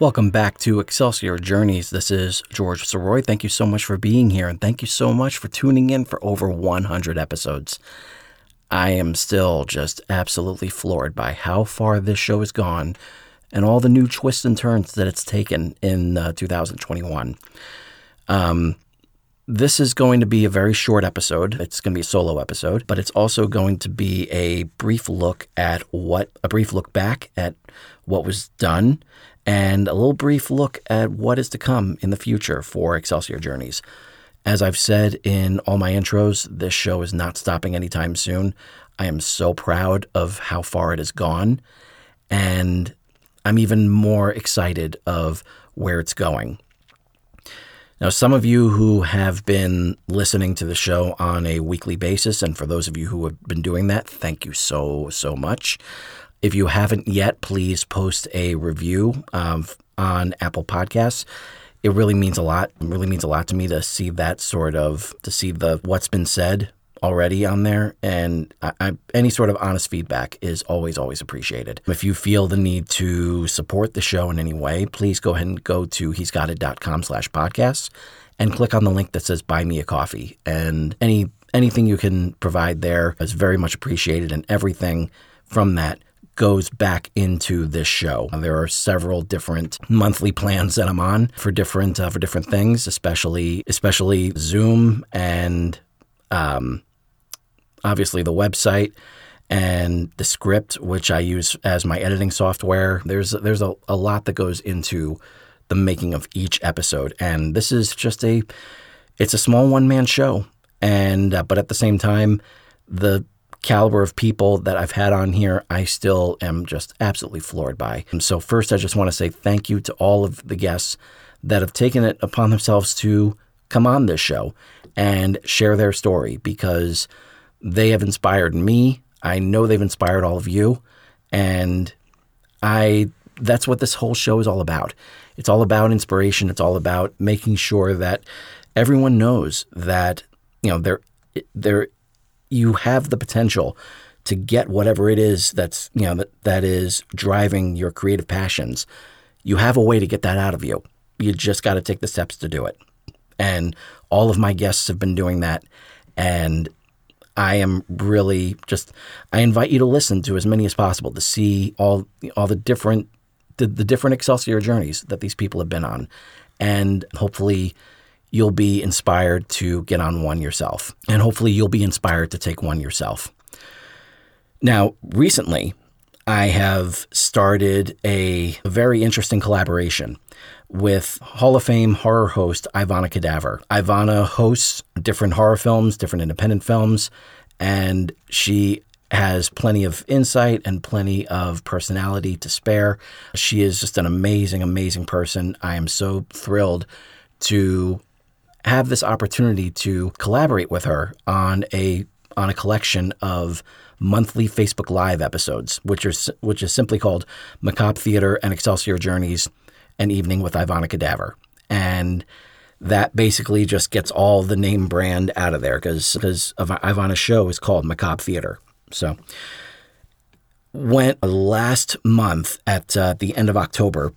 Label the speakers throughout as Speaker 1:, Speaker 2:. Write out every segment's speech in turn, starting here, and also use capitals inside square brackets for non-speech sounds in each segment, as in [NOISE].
Speaker 1: Welcome back to Excelsior Journeys. This is George Sirois. Thank you so much for being here, and thank you so much for tuning in for over 100 episodes. I am still just absolutely floored by how far this show has gone and all the new twists and turns that it's taken in uh, 2021. Um, this is going to be a very short episode. It's going to be a solo episode, but it's also going to be a brief look at what, a brief look back at what was done and a little brief look at what is to come in the future for Excelsior Journeys. As I've said in all my intros, this show is not stopping anytime soon. I am so proud of how far it has gone, and I'm even more excited of where it's going. Now, some of you who have been listening to the show on a weekly basis, and for those of you who have been doing that, thank you so, so much. If you haven't yet, please post a review um, on Apple Podcasts. It really means a lot. It really means a lot to me to see that sort of, to see the what's been said already on there. And I, I, any sort of honest feedback is always, always appreciated. If you feel the need to support the show in any way, please go ahead and go to he'sgotit.com slash podcasts and click on the link that says buy me a coffee. And any anything you can provide there is very much appreciated. And everything from that goes back into this show. There are several different monthly plans that I'm on for different uh, for different things, especially especially Zoom and um, obviously the website and Descript, which I use as my editing software. There's there's a, a lot that goes into the making of each episode, and this is just a it's a small one man show, and uh, but at the same time, the caliber of people that I've had on here, I still am just absolutely floored by. And so, first, I just want to say thank you to all of the guests that have taken it upon themselves to come on this show and share their story because they have inspired me. I know they've inspired all of you. And I that's what this whole show is all about. It's all about inspiration. It's all about making sure that everyone knows that, you know, there there you have the potential to get whatever it is that's you know that, that is driving your creative passions. You have a way to get that out of you. You just got to take the steps to do it. And all of my guests have been doing that. And i am really just i invite you to listen to as many as possible to see all all the different the, the different excelsior journeys that these people have been on. And hopefully you'll be inspired to get on one yourself. And hopefully, you'll be inspired to take one yourself. Now, recently, I have started a very interesting collaboration with Hall of Fame horror host Ivana Cadaver. Ivana hosts different horror films, different independent films, and she has plenty of insight and plenty of personality to spare. She is just an amazing, amazing person. I am so thrilled to have this opportunity to collaborate with her on a on a collection of monthly Facebook Live episodes, which are which is simply called Macabre Theater and Excelsior Journeys, an evening with Ivana Cadaver, and that basically just gets all the name brand out of there because because Ivana's show is called Macabre Theater. So, when last month at uh, the end of October,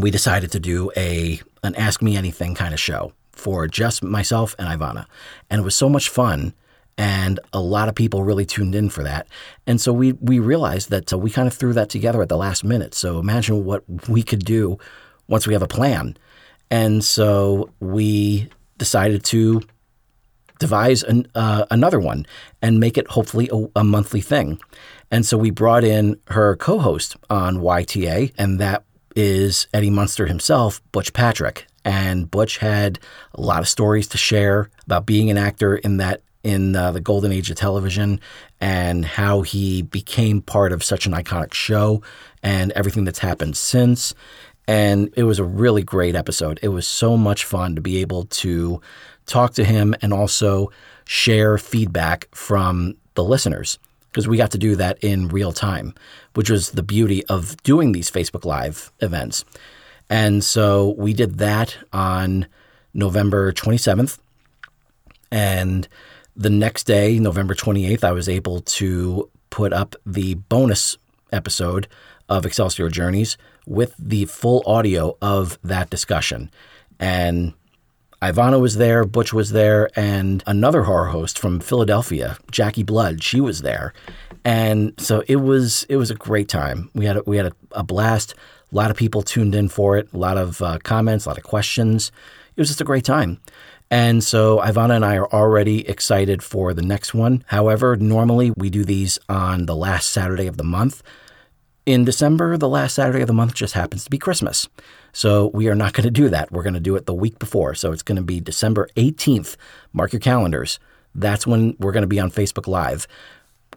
Speaker 1: we decided to do a an Ask Me Anything kind of show for just myself and Ivana. And it was so much fun. And a lot of people really tuned in for that. And so we, we realized that uh, we kind of threw that together at the last minute. So imagine what we could do once we have a plan. And so we decided to devise an, uh, another one and make it hopefully a, a monthly thing. And so we brought in her co host on YTA, and that is Eddie Munster himself, Butch Patrick. And Butch had a lot of stories to share about being an actor in that in uh, the golden age of television and how he became part of such an iconic show and everything that's happened since. And it was a really great episode. It was so much fun to be able to talk to him and also share feedback from the listeners because we got to do that in real time, which was the beauty of doing these Facebook Live events. And so we did that on November 27th. And the next day, November 28th, I was able to put up the bonus episode of Excelsior Journeys with the full audio of that discussion. And Ivana was there, Butch was there, and another horror host from Philadelphia, Jackie Blood, she was there. And so it was it was a great time. We had a, we had a, a blast. A lot of people tuned in for it. A lot of uh, comments, a lot of questions. It was just a great time. And so Ivana and I are already excited for the next one. However, normally we do these on the last Saturday of the month. In December, the last Saturday of the month just happens to be Christmas. So we are not [LAUGHS] going to do that. We're going to do it the week before. So it's going to be December 18th. Mark your calendars. That's when we're going to be on Facebook Live.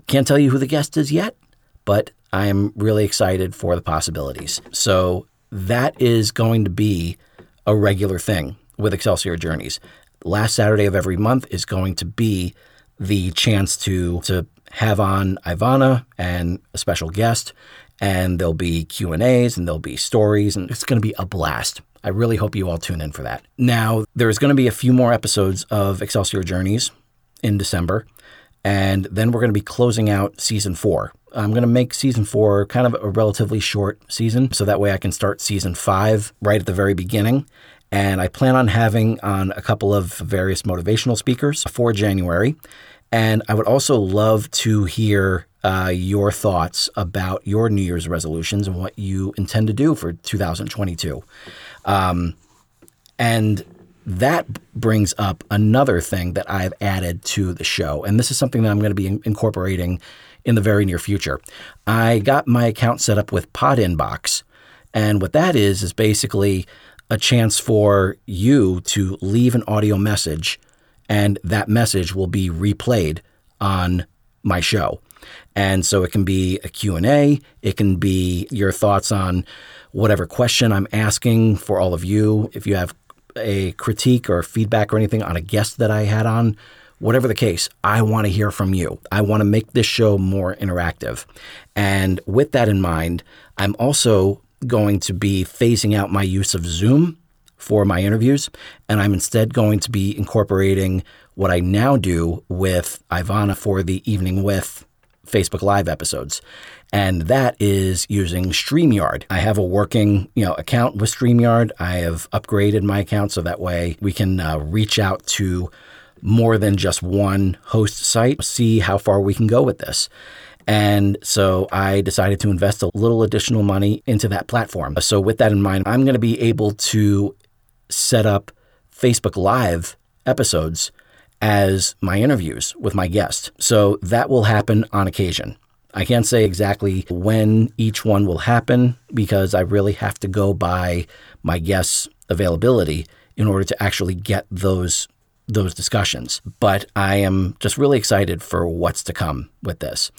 Speaker 1: Can't tell you who the guest is yet, but I am really excited for the possibilities. So that is going to be a regular thing with Excelsior Journeys last Saturday of every month is going to be the chance to to have on Ivana and a special guest, and there'll be Q and there'll be stories, and it's going to be a blast. I really hope you all tune in for that. Now, there's going to be a few more episodes of Excelsior Journeys in December, and then we're going to be closing out season four. I'm going to make season four kind of a relatively short season, so that way I can start season five right at the very beginning and I plan on having on a couple of various motivational speakers for January. And I would also love to hear uh, your thoughts about your New Year's resolutions and what you intend to do for 2022. Um, and that brings up another thing that I've added to the show. And this is something that I'm going to be incorporating in the very near future. I got my account set up with Pod Inbox. And what that is, is basically a chance for you to leave an audio message and that message will be replayed on my show. And so it can be a Q&A, it can be your thoughts on whatever question I'm asking for all of you. If you have a critique or feedback or anything on a guest that I had on, whatever the case, I want to hear from you. I want to make this show more interactive. And with that in mind, I'm also going to be phasing out my use of Zoom for my interviews, and I'm instead going to be incorporating what I now do with Ivana for the Evening with Facebook Live episodes. And that is using StreamYard. I have a working, you know, account with StreamYard. I have upgraded my account so that way we can uh, reach out to more than just one host site, see how far we can go with this. And so I decided to invest a little additional money into that platform. So, with that in mind, I'm going to be able to set up Facebook Live episodes as my interviews with my guests. So, that will happen on occasion. I can't say exactly when each one will happen because I really have to go by my guest's availability in order to actually get those those discussions. But I am just really excited for what's to come with this.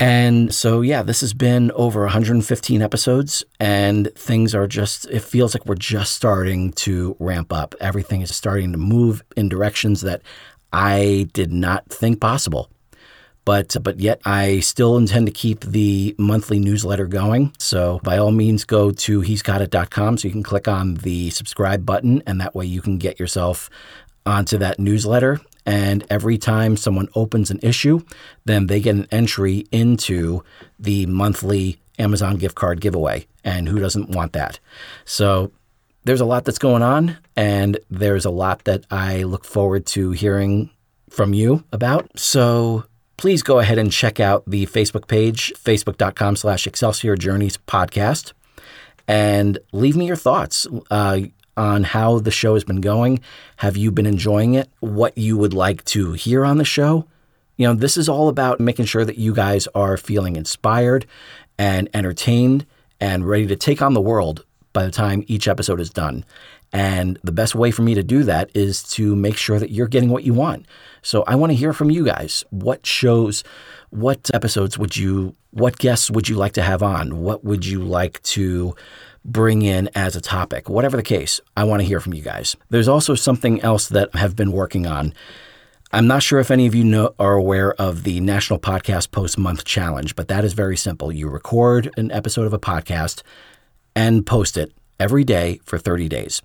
Speaker 1: And so, yeah, this has been over 115 episodes, and things are just, it feels like we're just starting to ramp up. Everything is starting to move in directions that I did not think possible. But, but yet, I still intend to keep the monthly newsletter going. So, by all means, go to he'sgotit.com so you can click on the subscribe button, and that way you can get yourself onto that newsletter and every time someone opens an issue, then they get an entry into the monthly Amazon gift card giveaway. And who doesn't want that? So there's a lot that's going on, and there's a lot that I look forward to hearing from you about. So please go ahead and check out the Facebook page, facebook.com slash Excelsior Journeys podcast, and leave me your thoughts. Uh, on how the show has been going. Have you been enjoying it? What you would like to hear on the show? You know, this is all about making sure that you guys are feeling inspired and entertained and ready to take on the world by the time each episode is done. And the best way for me to do that is to make sure that you're getting what you want. So I want to hear from you guys. What shows, what episodes would you, what guests would you like to have on? What would you like to bring in as a topic? Whatever the case, I want to hear from you guys. There's also something else that I have been working on. I'm not sure if any of you know, are aware of the National Podcast Post Month Challenge, but that is very simple. You record an episode of a podcast and post it every day for 30 days.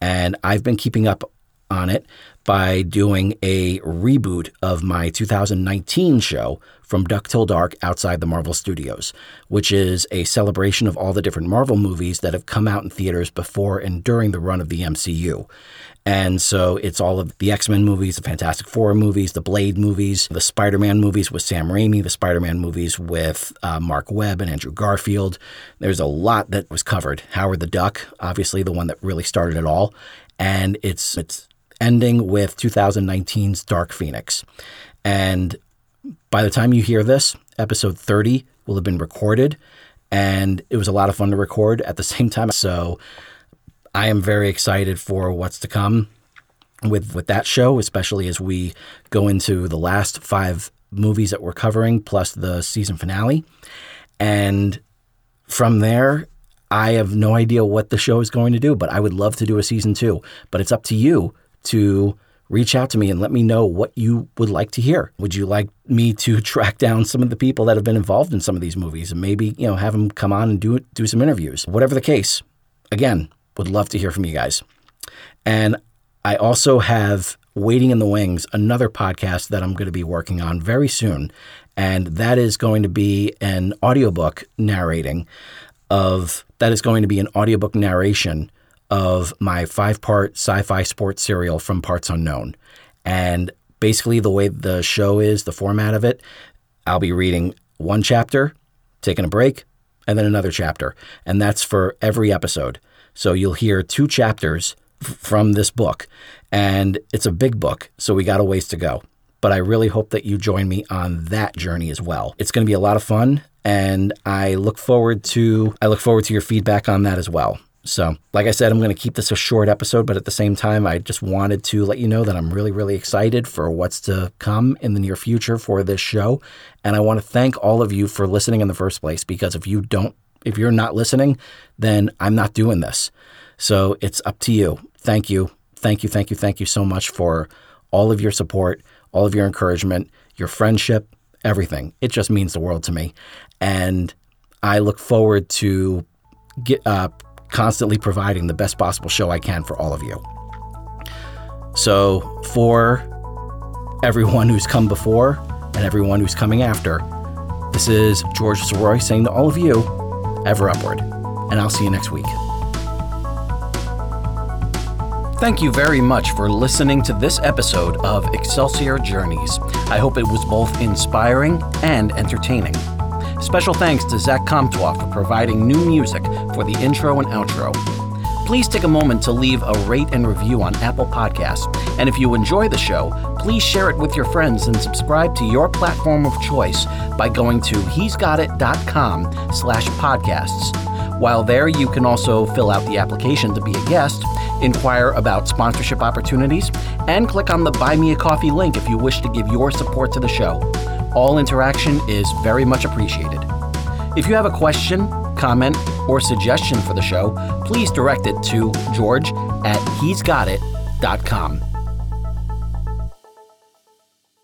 Speaker 1: And I've been keeping up on it by doing a reboot of my 2019 show from Duck Till Dark outside the Marvel Studios, which is a celebration of all the different Marvel movies that have come out in theaters before and during the run of the MCU. And so it's all of the X Men movies, the Fantastic Four movies, the Blade movies, the Spider Man movies with Sam Raimi, the Spider Man movies with uh, Mark Webb and Andrew Garfield. There's a lot that was covered. Howard the Duck, obviously the one that really started it all, and it's it's ending with 2019's Dark Phoenix. And by the time you hear this, episode 30 will have been recorded, and it was a lot of fun to record at the [LAUGHS] same time. So I am very excited for what's to come with with that show, especially as we go into the last five movies that we're covering, plus the season finale. And from there, I have no idea what the show is going to do, but I would love to do a season two. But it's up to you to reach out to me and let me know what you would like to hear. Would you like me to [LAUGHS] track down some of the people that have been involved in some of these movies and maybe, you know, have them come on and do do some interviews? Whatever the case. Again, would love to hear from you guys. And I also have waiting in the wings another podcast that I'm going to be working on very soon. And that is going to be an audiobook narrating of that is going to be an audiobook narration of my five part sci fi sports serial from Parts Unknown. And basically, the way the show is, the format of it, I'll be reading one chapter, taking a break, and then another chapter. And that's for every episode. So you'll hear two chapters f- from this book, and it's a big book, so we got a ways to go. But I really hope that you join me on that journey as well. It's going to be a lot of fun, and I look forward to I look forward to your feedback on that as well. So, like I said, I'm going to keep this a short episode, but at the same time, I just wanted to let you know that I'm really, really excited for what's to come in the near future for this show. And I want to thank all of you for listening in the first place, because if you don't if you're not listening, then I'm not doing this. So it's up to you. Thank you. Thank you. Thank you. Thank you so much for all of your support, all of your encouragement, your friendship, everything. It just means the world to me. And I look forward to get, uh, constantly providing the best possible show I can for all of you. So, for everyone who's come before and everyone who's coming after, this is George Sirois saying to all of you, ever upward. And I'll see you next week. Thank you very much for listening to this episode of Excelsior Journeys. I hope it was both inspiring and entertaining. Special thanks to Zach Comtois for providing new music for the intro and outro. Please take a moment to leave a rate and review on Apple Podcasts. And if you enjoy the show, please share it with your friends and subscribe to your platform of choice by going to he'sgotit.com slash podcasts. While there, you can also fill out the application to be a guest, inquire about sponsorship opportunities, and click on the Buy Me a Coffee link if you wish to give your support to the show. All interaction is very much appreciated. If you have a question, comment, or suggestion for the show, please direct it to george at he'sgotit.com.